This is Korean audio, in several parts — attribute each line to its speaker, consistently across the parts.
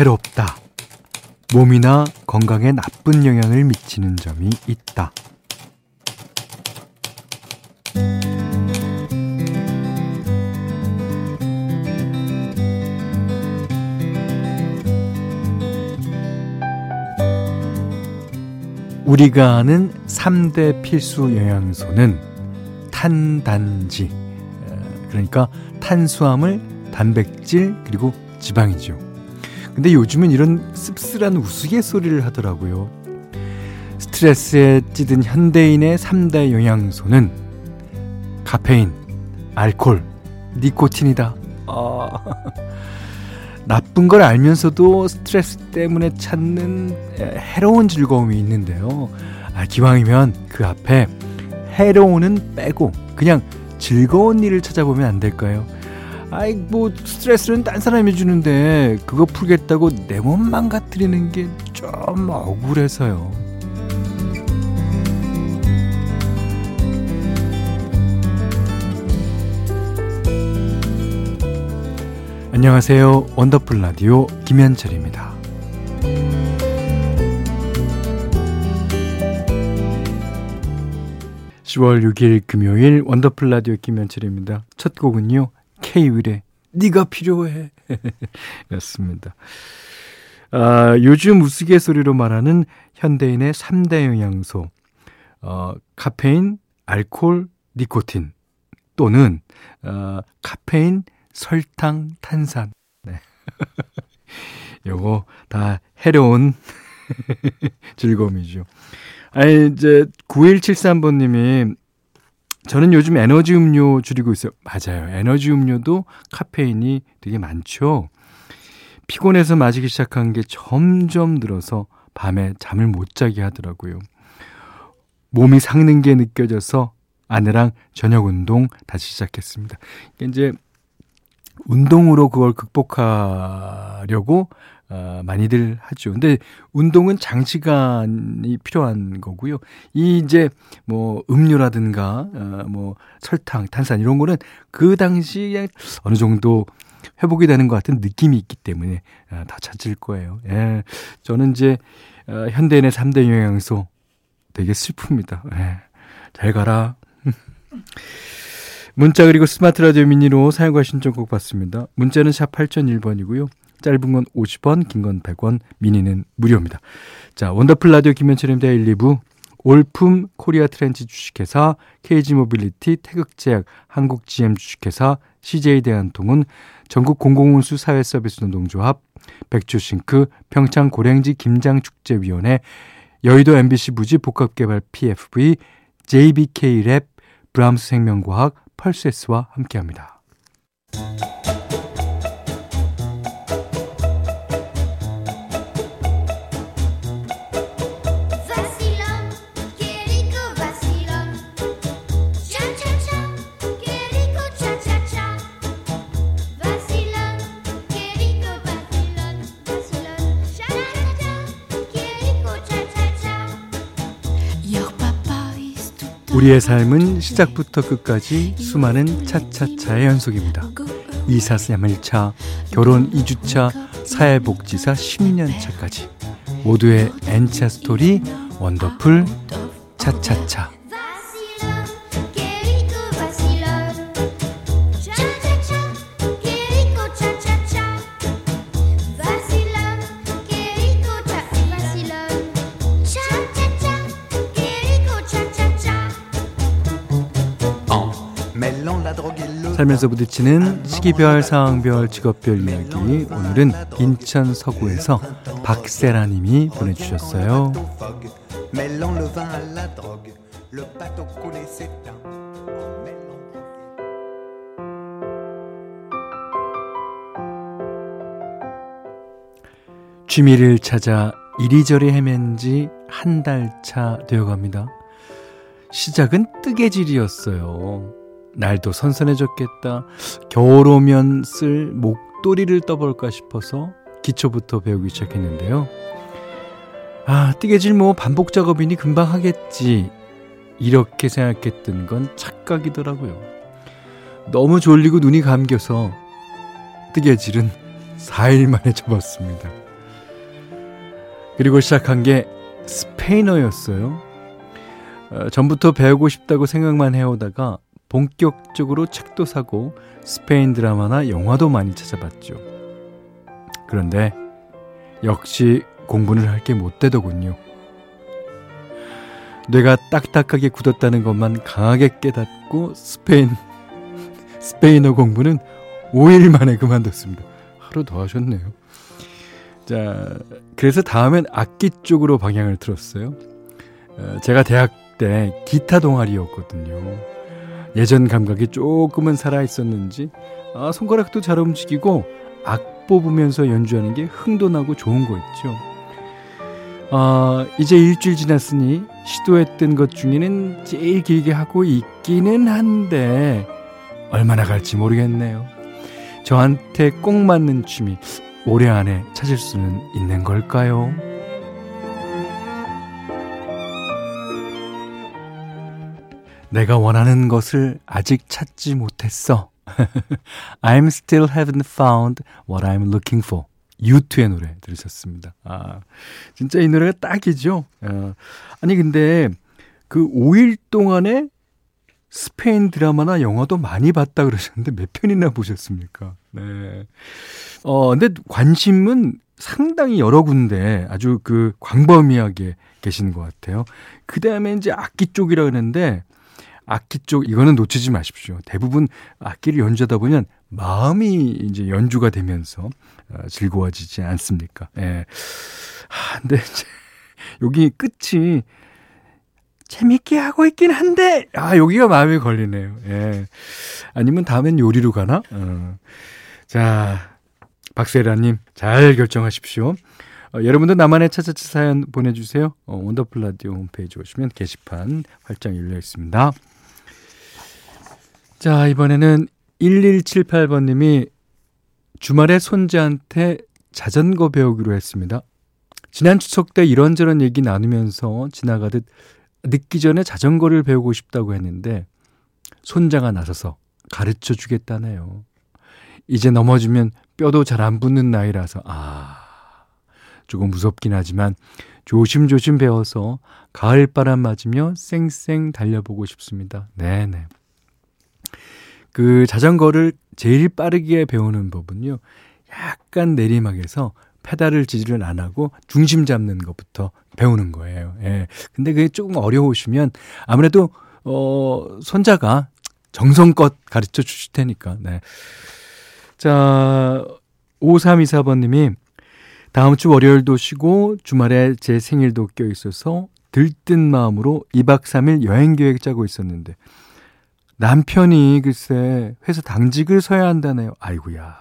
Speaker 1: 해롭다. 몸이나 건강에 나쁜 영향을 미치는 점이 있다. 우리가 아는 3대 필수 영양소는 탄단지, 그러니까 탄수화물, 단백질, 그리고 지방이죠. 근데 요즘은 이런 씁쓸한 우스갯소리를 하더라고요. 스트레스에 찌든 현대인의 3대 영양소는 카페인, 알콜, 니코틴이다. 아... 나쁜 걸 알면서도 스트레스 때문에 찾는 해로운 즐거움이 있는데요. 아, 기왕이면 그 앞에 해로운은 빼고 그냥 즐거운 일을 찾아보면 안 될까요? 아이 뭐 스트레스는 딴 사람이 주는데 그거 풀겠다고 내 몸 망가뜨리는 게 좀 억울해서요. 안녕하세요. 원더풀 라디오 김현철입니다. 10월 6일 금요일 원더풀 라디오 김현철입니다. 첫 곡은요. K-윌의 네가 필요해 였습니다. 아, 요즘 우스갯소리로 말하는 현대인의 3대 영양소 어, 카페인, 알코올, 니코틴 또는 어, 카페인, 설탕, 탄산. 네. 요거 다 해로운 즐거움이죠. 아니, 이제 9173번님이 저는 요즘 에너지 음료 줄이고 있어요. 맞아요. 에너지 음료도 카페인이 되게 많죠. 피곤해서 마시기 시작한 게 점점 늘어서 밤에 잠을 못 자게 하더라고요. 몸이 삭는 게 느껴져서 아내랑 저녁 운동 다시 시작했습니다. 이제 운동으로 그걸 극복하려고 어, 많이들 하죠. 근데 운동은 장시간이 필요한 거고요. 이 이제 뭐 음료라든가 어, 뭐 설탕, 탄산 이런 거는 그 당시에 어느 정도 회복이 되는 것 같은 느낌이 있기 때문에 어, 다 찾을 거예요. 예. 저는 이제 어, 현대인의 3대 영양소 되게 슬픕니다. 예. 잘 가라. 문자 그리고 스마트 라디오 미니로 사용과 신청곡 받습니다. 문자는 샵 8001번이고요. 짧은 건 50원, 긴 건 100원, 미니는 무료입니다. 자, 원더풀 라디오 김현철입니다. 1, 2부. 올품 코리아 트렌치 주식회사, KG 모빌리티, 태극제약, 한국 GM 주식회사, CJ 대한통운, 전국 공공운수 사회서비스 노동조합, 백조싱크, 평창 고랭지 김장축제위원회, 여의도 MBC 부지 복합개발 PFV, JBK랩, 브람스 생명과학, 펄세스와 함께합니다. 우리의 삶은 시작부터 끝까지 수많은 차차차의 연속입니다. 이사 3일차, 결혼 2주차, 사회복지사 10년차까지 모두의 N차 스토리 원더풀 차차차 살면서 부딪히는 시기별, 상황별, 직업별 이야기. 오늘은 인천 서구에서 박세라 님이 보내주셨어요. 취미를 찾아 이리저리 헤맨 지 한 달 차 되어갑니다. 시작은 뜨개질이었어요. 날도 선선해졌겠다. 겨울 오면 쓸 목도리를 떠볼까 싶어서 기초부터 배우기 시작했는데요. 아, 뜨개질 뭐 반복 작업이니 금방 하겠지. 이렇게 생각했던 건 착각이더라고요. 너무 졸리고 눈이 감겨서 뜨개질은 4일 만에 접었습니다. 그리고 시작한 게 스페인어였어요. 어, 전부터 배우고 싶다고 생각만 해오다가 본격적으로 책도 사고 스페인 드라마나 영화도 많이 찾아봤죠. 그런데 역시 공부를 할 게 못 되더군요. 뇌가 딱딱하게 굳었다는 것만 강하게 깨닫고 스페인 스페인어 공부는 5일 만에 그만뒀습니다. 하루 더 하셨네요. 자, 그래서 다음엔 악기 쪽으로 방향을 틀었어요. 어, 제가 대학 때 기타 동아리였거든요. 예전 감각이 조금은 살아 있었는지 아, 손가락도 잘 움직이고 악 뽑으면서 연주하는 게 흥도 나고 좋은 거 있죠. 아, 이제 일주일 지났으니 시도했던 것 중에는 제일 길게 하고 있기는 한데 얼마나 갈지 모르겠네요. 저한테 꼭 맞는 취미 올해 안에 찾을 수는 있는 걸까요? 내가 원하는 것을 아직 찾지 못했어. I'm still haven't found what I'm looking for. 유투의 노래 들으셨습니다. 아, 진짜 이 노래가 딱이죠. 어, 아니, 근데 그 5일 동안에 스페인 드라마나 영화도 많이 봤다 그러셨는데 몇 편이나 보셨습니까? 네. 어, 근데 관심은 상당히 여러 군데 아주 그 광범위하게 계시는 것 같아요. 그 다음에 이제 악기 쪽이라 그러는데 악기 쪽 이거는 놓치지 마십시오. 대부분 악기를 연주하다 보면 마음이 이제 연주가 되면서 어, 즐거워지지 않습니까? 예. 아, 근데 여기 끝이 재밌게 하고 있긴 한데, 아, 여기가 마음에 걸리네요. 예. 아니면 다음엔 요리로 가나? 어. 자, 박세라님, 잘 결정하십시오. 어, 여러분도 나만의 차차차 사연 보내주세요. 어, 원더풀 라디오 홈페이지 오시면 게시판 활짝 열려 있습니다. 자, 이번에는 1178번님이 주말에 손자한테 자전거 배우기로 했습니다. 지난 추석 때 이런저런 얘기 나누면서 지나가듯 늦기 전에 자전거를 배우고 싶다고 했는데 손자가 나서서 가르쳐 주겠다네요. 이제 넘어지면 뼈도 잘 안 붙는 나이라서 아 조금 무섭긴 하지만 조심조심 배워서 가을 바람 맞으며 쌩쌩 달려보고 싶습니다. 네네. 그 자전거를 제일 빠르게 배우는 법은요. 약간 내리막에서 페달을 지지를 안 하고 중심 잡는 것부터 배우는 거예요. 예. 근데 그게 조금 어려우시면 아무래도 어 손자가 정성껏 가르쳐 주실 테니까. 네. 자, 5324번 님이 다음 주 월요일도 쉬고 주말에 제 생일도 껴 있어서 들뜬 마음으로 2박 3일 여행 계획 짜고 있었는데 남편이 글쎄 회사 당직을 서야 한다네요. 아이구야.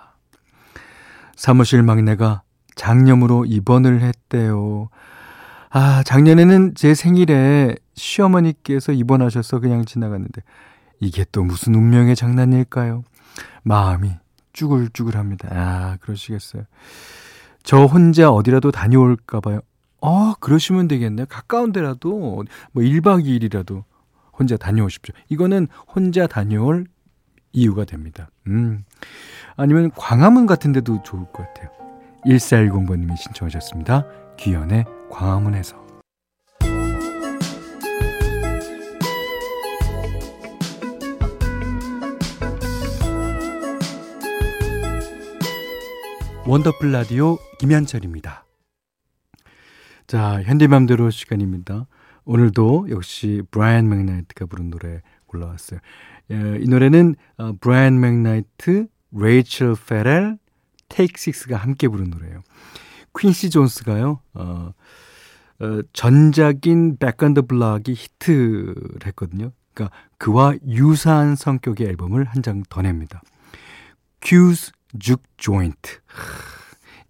Speaker 1: 사무실 막내가 장염으로 입원을 했대요. 아, 작년에는 제 생일에 시어머니께서 입원하셔서 그냥 지나갔는데 이게 또 무슨 운명의 장난일까요? 마음이 쭈글쭈글합니다. 아, 그러시겠어요. 저 혼자 어디라도 다녀올까 봐요. 어, 그러시면 되겠네요. 가까운 데라도 뭐 1박 2일이라도 혼자 다녀오십시오. 이거는 혼자 다녀올 이유가 됩니다. 음. 아니면 광화문 같은 데도 좋을 것 같아요. 1410번님이 신청하셨습니다. 귀연의 광화문에서. 원더풀 라디오 김현철입니다. 자, 현디 맘대로 시간입니다. 오늘도 역시 브라이언 맥나이트가 부른 노래 골라왔어요. 예, 이 노래는 어, 브라이언 맥나이트, 레이첼 페렐, 테이크 식스가 함께 부른 노래예요. 퀸시 존스가요. 어, 어 전작인 Back on the Block이 히트를 했거든요. 그러니까 그와 유사한 성격의 앨범을 한 장 더 냅니다. Q's Juke Joint.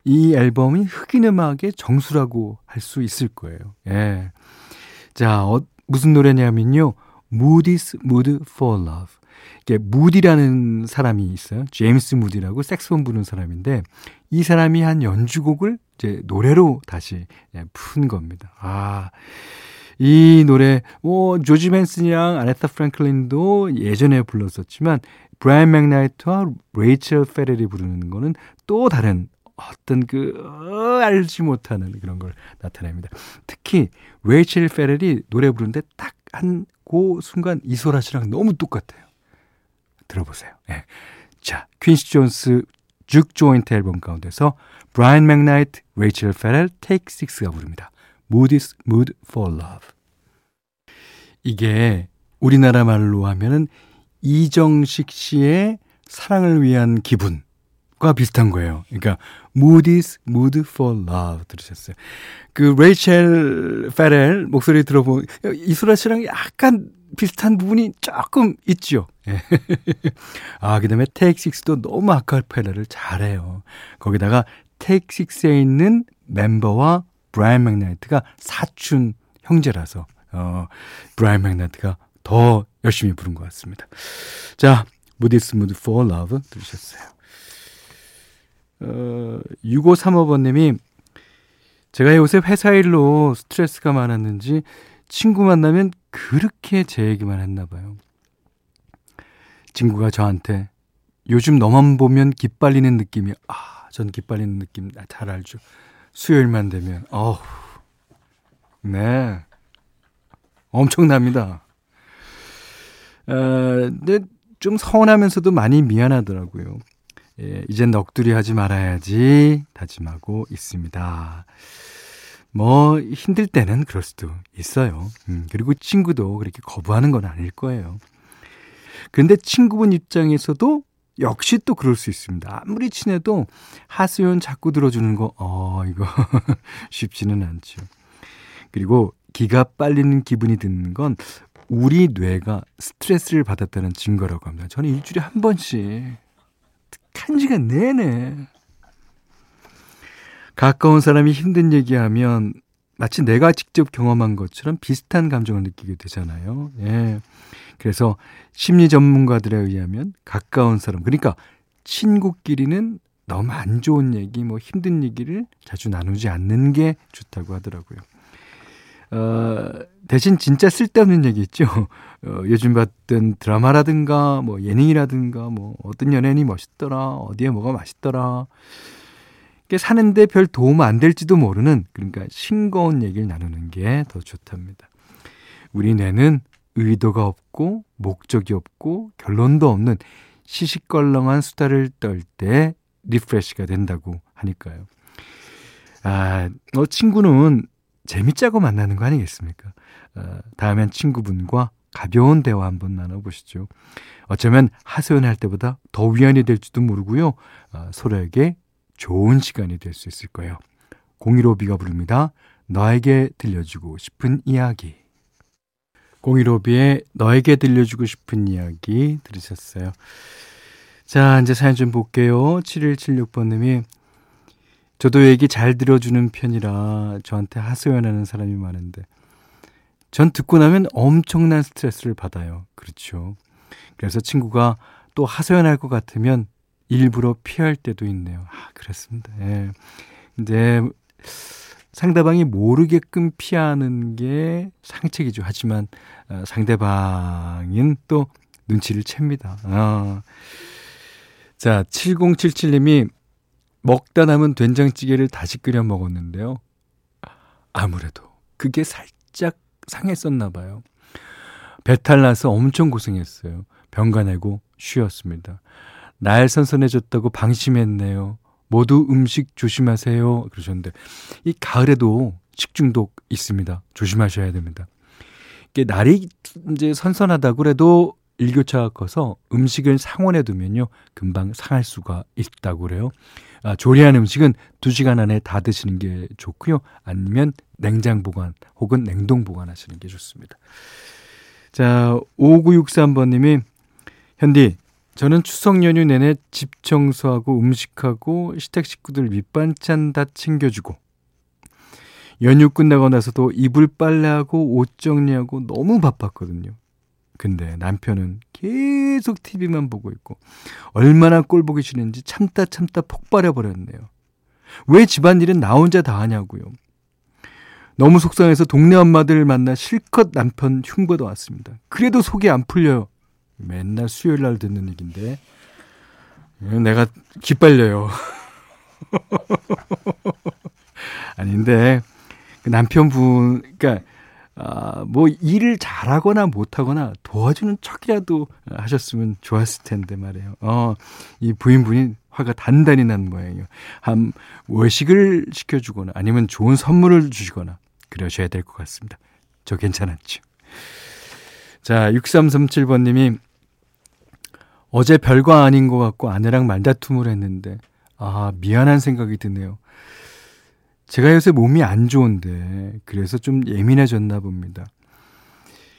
Speaker 1: 이 앨범이 흑인 음악의 정수라고 할 수 있을 거예요. 예. 자, 어, 무슨 노래냐면요. Moody's Mood for Love. 이게 무디라는 사람이 있어요. 제임스 무디라고 색스폰 부는 사람인데 이 사람이 한 연주곡을 이제 노래로 다시 예, 푼 겁니다. 아. 이 노래 뭐 조지 벤슨이랑 아레타 프랭클린도 예전에 불렀었지만 브라이언 맥나이트와 레이첼 페렐이 부르는 거는 또 다른 어떤 그 어, 알지 못하는 그런 걸 나타냅니다. 특히 레이첼 페렐이 노래 부르는데 딱 한 그 순간 이소라 씨랑 너무 똑같아요. 들어보세요. 네. 자, 퀸시 존스 Juke Joint 앨범 가운데서 브라이언 맥나이트, 레이첼 페렐, 테이크 식스가 부릅니다. Moody's Mood for Love. 이게 우리나라 말로 하면은 이정식 씨의 사랑을 위한 기분 과 비슷한 거예요. 그러니까 mood is mood for love 들으셨어요. 그 레이첼 페렐 목소리 들어보면 이소라 씨랑 약간 비슷한 부분이 조금 있죠. 예. 아, 그 다음에 테이크식스도 너무 아카펠라를 잘해요. 거기다가 테이크식스에 있는 멤버와 브라이언 맥나이트가 사촌 형제라서 어, 브라이언 맥나이트가 더 열심히 부른 것 같습니다. 자, Moody's Mood for Love 들으셨어요. 어, 6535번님이 제가 요새 회사 일로 스트레스가 많았는지 친구 만나면 그렇게 제 얘기만 했나 봐요. 친구가 저한테 요즘 너만 보면 기빨리는 느낌이 아, 전 기빨리는 느낌 잘 알죠. 수요일만 되면 어우. 네. 엄청납니다. 어, 근데 좀 서운하면서도 많이 미안하더라고요. 예, 이젠 넋두리 하지 말아야지 다짐하고 있습니다. 뭐 힘들 때는 그럴 수도 있어요. 음, 그리고 친구도 그렇게 거부하는 건 아닐 거예요. 근데 친구분 입장에서도 역시 또 그럴 수 있습니다. 아무리 친해도 하소연 자꾸 들어주는 거, 어, 이거 쉽지는 않죠. 그리고 기가 빨리는 기분이 드는 건 우리 뇌가 스트레스를 받았다는 증거라고 합니다. 저는 일주일에 한 번씩 한 시간 내내 가까운 사람이 힘든 얘기하면 마치 내가 직접 경험한 것처럼 비슷한 감정을 느끼게 되잖아요. 예. 그래서 심리 전문가들에 의하면 가까운 사람, 그러니까 친구끼리는 너무 안 좋은 얘기, 뭐 힘든 얘기를 자주 나누지 않는 게 좋다고 하더라고요. 어, 대신 진짜 쓸데없는 얘기 있죠. 어, 요즘 봤던 드라마라든가 뭐 예능이라든가 뭐 어떤 연예인이 멋있더라, 어디에 뭐가 맛있더라. 이게 사는데 별 도움 안 될지도 모르는 그러니까 싱거운 얘기를 나누는 게 더 좋답니다. 우리 뇌는 의도가 없고 목적이 없고 결론도 없는 시시껄렁한 수다를 떨 때 리프레시가 된다고 하니까요. 아, 어, 친구는 재밌자고 만나는 거 아니겠습니까? 어, 다음엔 친구분과 가벼운 대화 한번 나눠보시죠. 어쩌면 하소연할 때보다 더 위안이 될지도 모르고요. 어, 서로에게 좋은 시간이 될 수 있을 거예요. 015B가 부릅니다. 너에게 들려주고 싶은 이야기. 015B의 너에게 들려주고 싶은 이야기 들으셨어요. 자, 이제 사연 좀 볼게요. 7176번님이 저도 얘기 잘 들어주는 편이라 저한테 하소연하는 사람이 많은데 전 듣고 나면 엄청난 스트레스를 받아요. 그렇죠. 그래서 친구가 또 하소연할 것 같으면 일부러 피할 때도 있네요. 아, 그렇습니다. 예. 근데 상대방이 모르게끔 피하는 게 상책이죠. 하지만 어, 상대방인 또 눈치를 챕니다. 어. 자, 7077님이 먹다 남은 된장찌개를 다시 끓여 먹었는데요. 아무래도 그게 살짝 상했었나 봐요. 배탈 나서 엄청 고생했어요. 병가 내고 쉬었습니다. 날 선선해졌다고 방심했네요. 모두 음식 조심하세요. 그러셨는데 이 가을에도 식중독 있습니다. 조심하셔야 됩니다. 이게 날이 이제 선선하다고 그래도 일교차가 커서 음식을 상온에 두면요 금방 상할 수가 있다고 그래요. 아, 조리한 음식은 2시간 안에 다 드시는 게 좋고요. 아니면 냉장 보관 혹은 냉동 보관하시는 게 좋습니다. 자, 5963번님이 현디 저는 추석 연휴 내내 집 청소하고 음식하고 시댁 식구들 밑반찬 다 챙겨주고 연휴 끝나고 나서도 이불 빨래하고 옷 정리하고 너무 바빴거든요. 근데 남편은 계속 TV만 보고 있고 얼마나 꼴 보기 싫은지 참다 참다 폭발해 버렸네요. 왜 집안일은 나 혼자 다 하냐고요. 너무 속상해서 동네 엄마들 만나 실컷 남편 흉보도 왔습니다. 그래도 속이 안 풀려요. 맨날 수요일 날 듣는 얘기인데 내가 기빨려요. 아닌데, 그 남편분, 그니까, 아, 뭐, 일을 잘하거나 못하거나 도와주는 척이라도 하셨으면 좋았을 텐데 말이에요. 어, 이 부인분이 화가 단단히 난 모양이에요. 한, 외식을 시켜주거나 아니면 좋은 선물을 주시거나 그러셔야 될 것 같습니다. 저 괜찮았죠. 자, 6337번님이 어제 별거 아닌 것 같고 아내랑 말다툼을 했는데, 아, 미안한 생각이 드네요. 제가 요새 몸이 안 좋은데, 그래서 좀 예민해졌나 봅니다.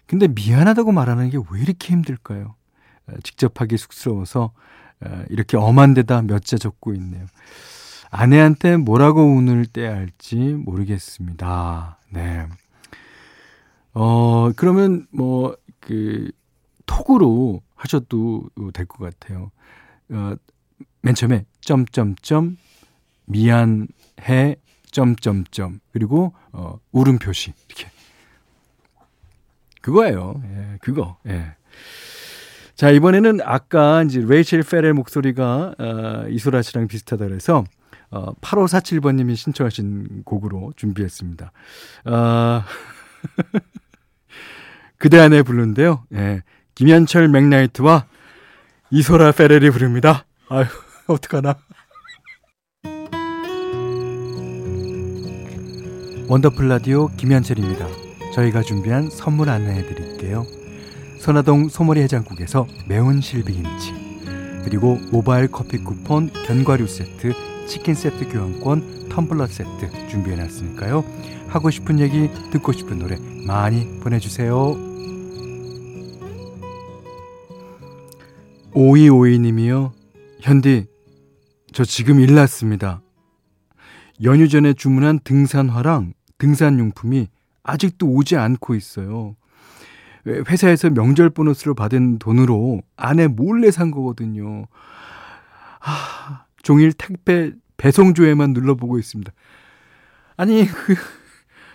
Speaker 1: 근데 미안하다고 말하는 게 왜 이렇게 힘들까요? 아, 직접 하기 쑥스러워서 아, 이렇게 엄한 데다 몇자 적고 있네요. 아내한테 뭐라고 운을 떼야 할지 모르겠습니다. 네. 어, 그러면 뭐, 그, 톡으로 하셔도 될 것 같아요. 어, 맨 처음에 점점점 미안해 점점점 그리고 어, 울음 표시 이렇게 그거예요. 예, 그거. 예. 자 이번에는 아까 이제 레이첼 페렐 목소리가 어, 이소라 씨랑 비슷하다 그래서 어, 8547번님이 신청하신 곡으로 준비했습니다. 어, 그대 안의 블루인데요. 예. 김현철 맥나이트와 이소라 페렐이 부릅니다. 아유, 어떡하나. 원더풀 라디오 김현철입니다. 저희가 준비한 선물 안내해 드릴게요. 선화동 소머리 해장국에서 매운 실비김치 그리고 모바일 커피 쿠폰 견과류 세트 치킨 세트 교환권 텀블러 세트 준비해 놨으니까요. 하고 싶은 얘기 듣고 싶은 노래 많이 보내주세요. 5252님이요. 현디, 저 지금 일 났습니다. 연휴 전에 주문한 등산화랑 등산용품이 아직도 오지 않고 있어요. 회사에서 명절 보너스를 받은 돈으로 아내 몰래 산 거거든요. 아, 종일 택배 배송조에만 눌러보고 있습니다. 아니, 그,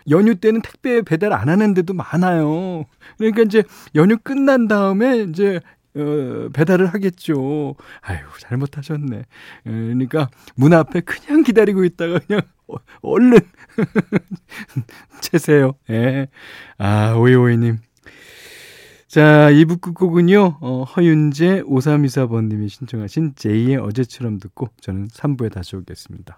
Speaker 1: 연휴 때는 택배 배달 안 하는 데도 많아요. 그러니까 이제 연휴 끝난 다음에 이제 어, 배달을 하겠죠. 아유, 잘못하셨네. 그러니까 문 앞에 그냥 기다리고 있다가 그냥 어, 얼른 채세요. 예. 아, 오이오이님. 자, 2부 끝곡은요, 어, 허윤재 5324번님이 신청하신 제이의 어제처럼 듣고 저는 3부에 다시 오겠습니다.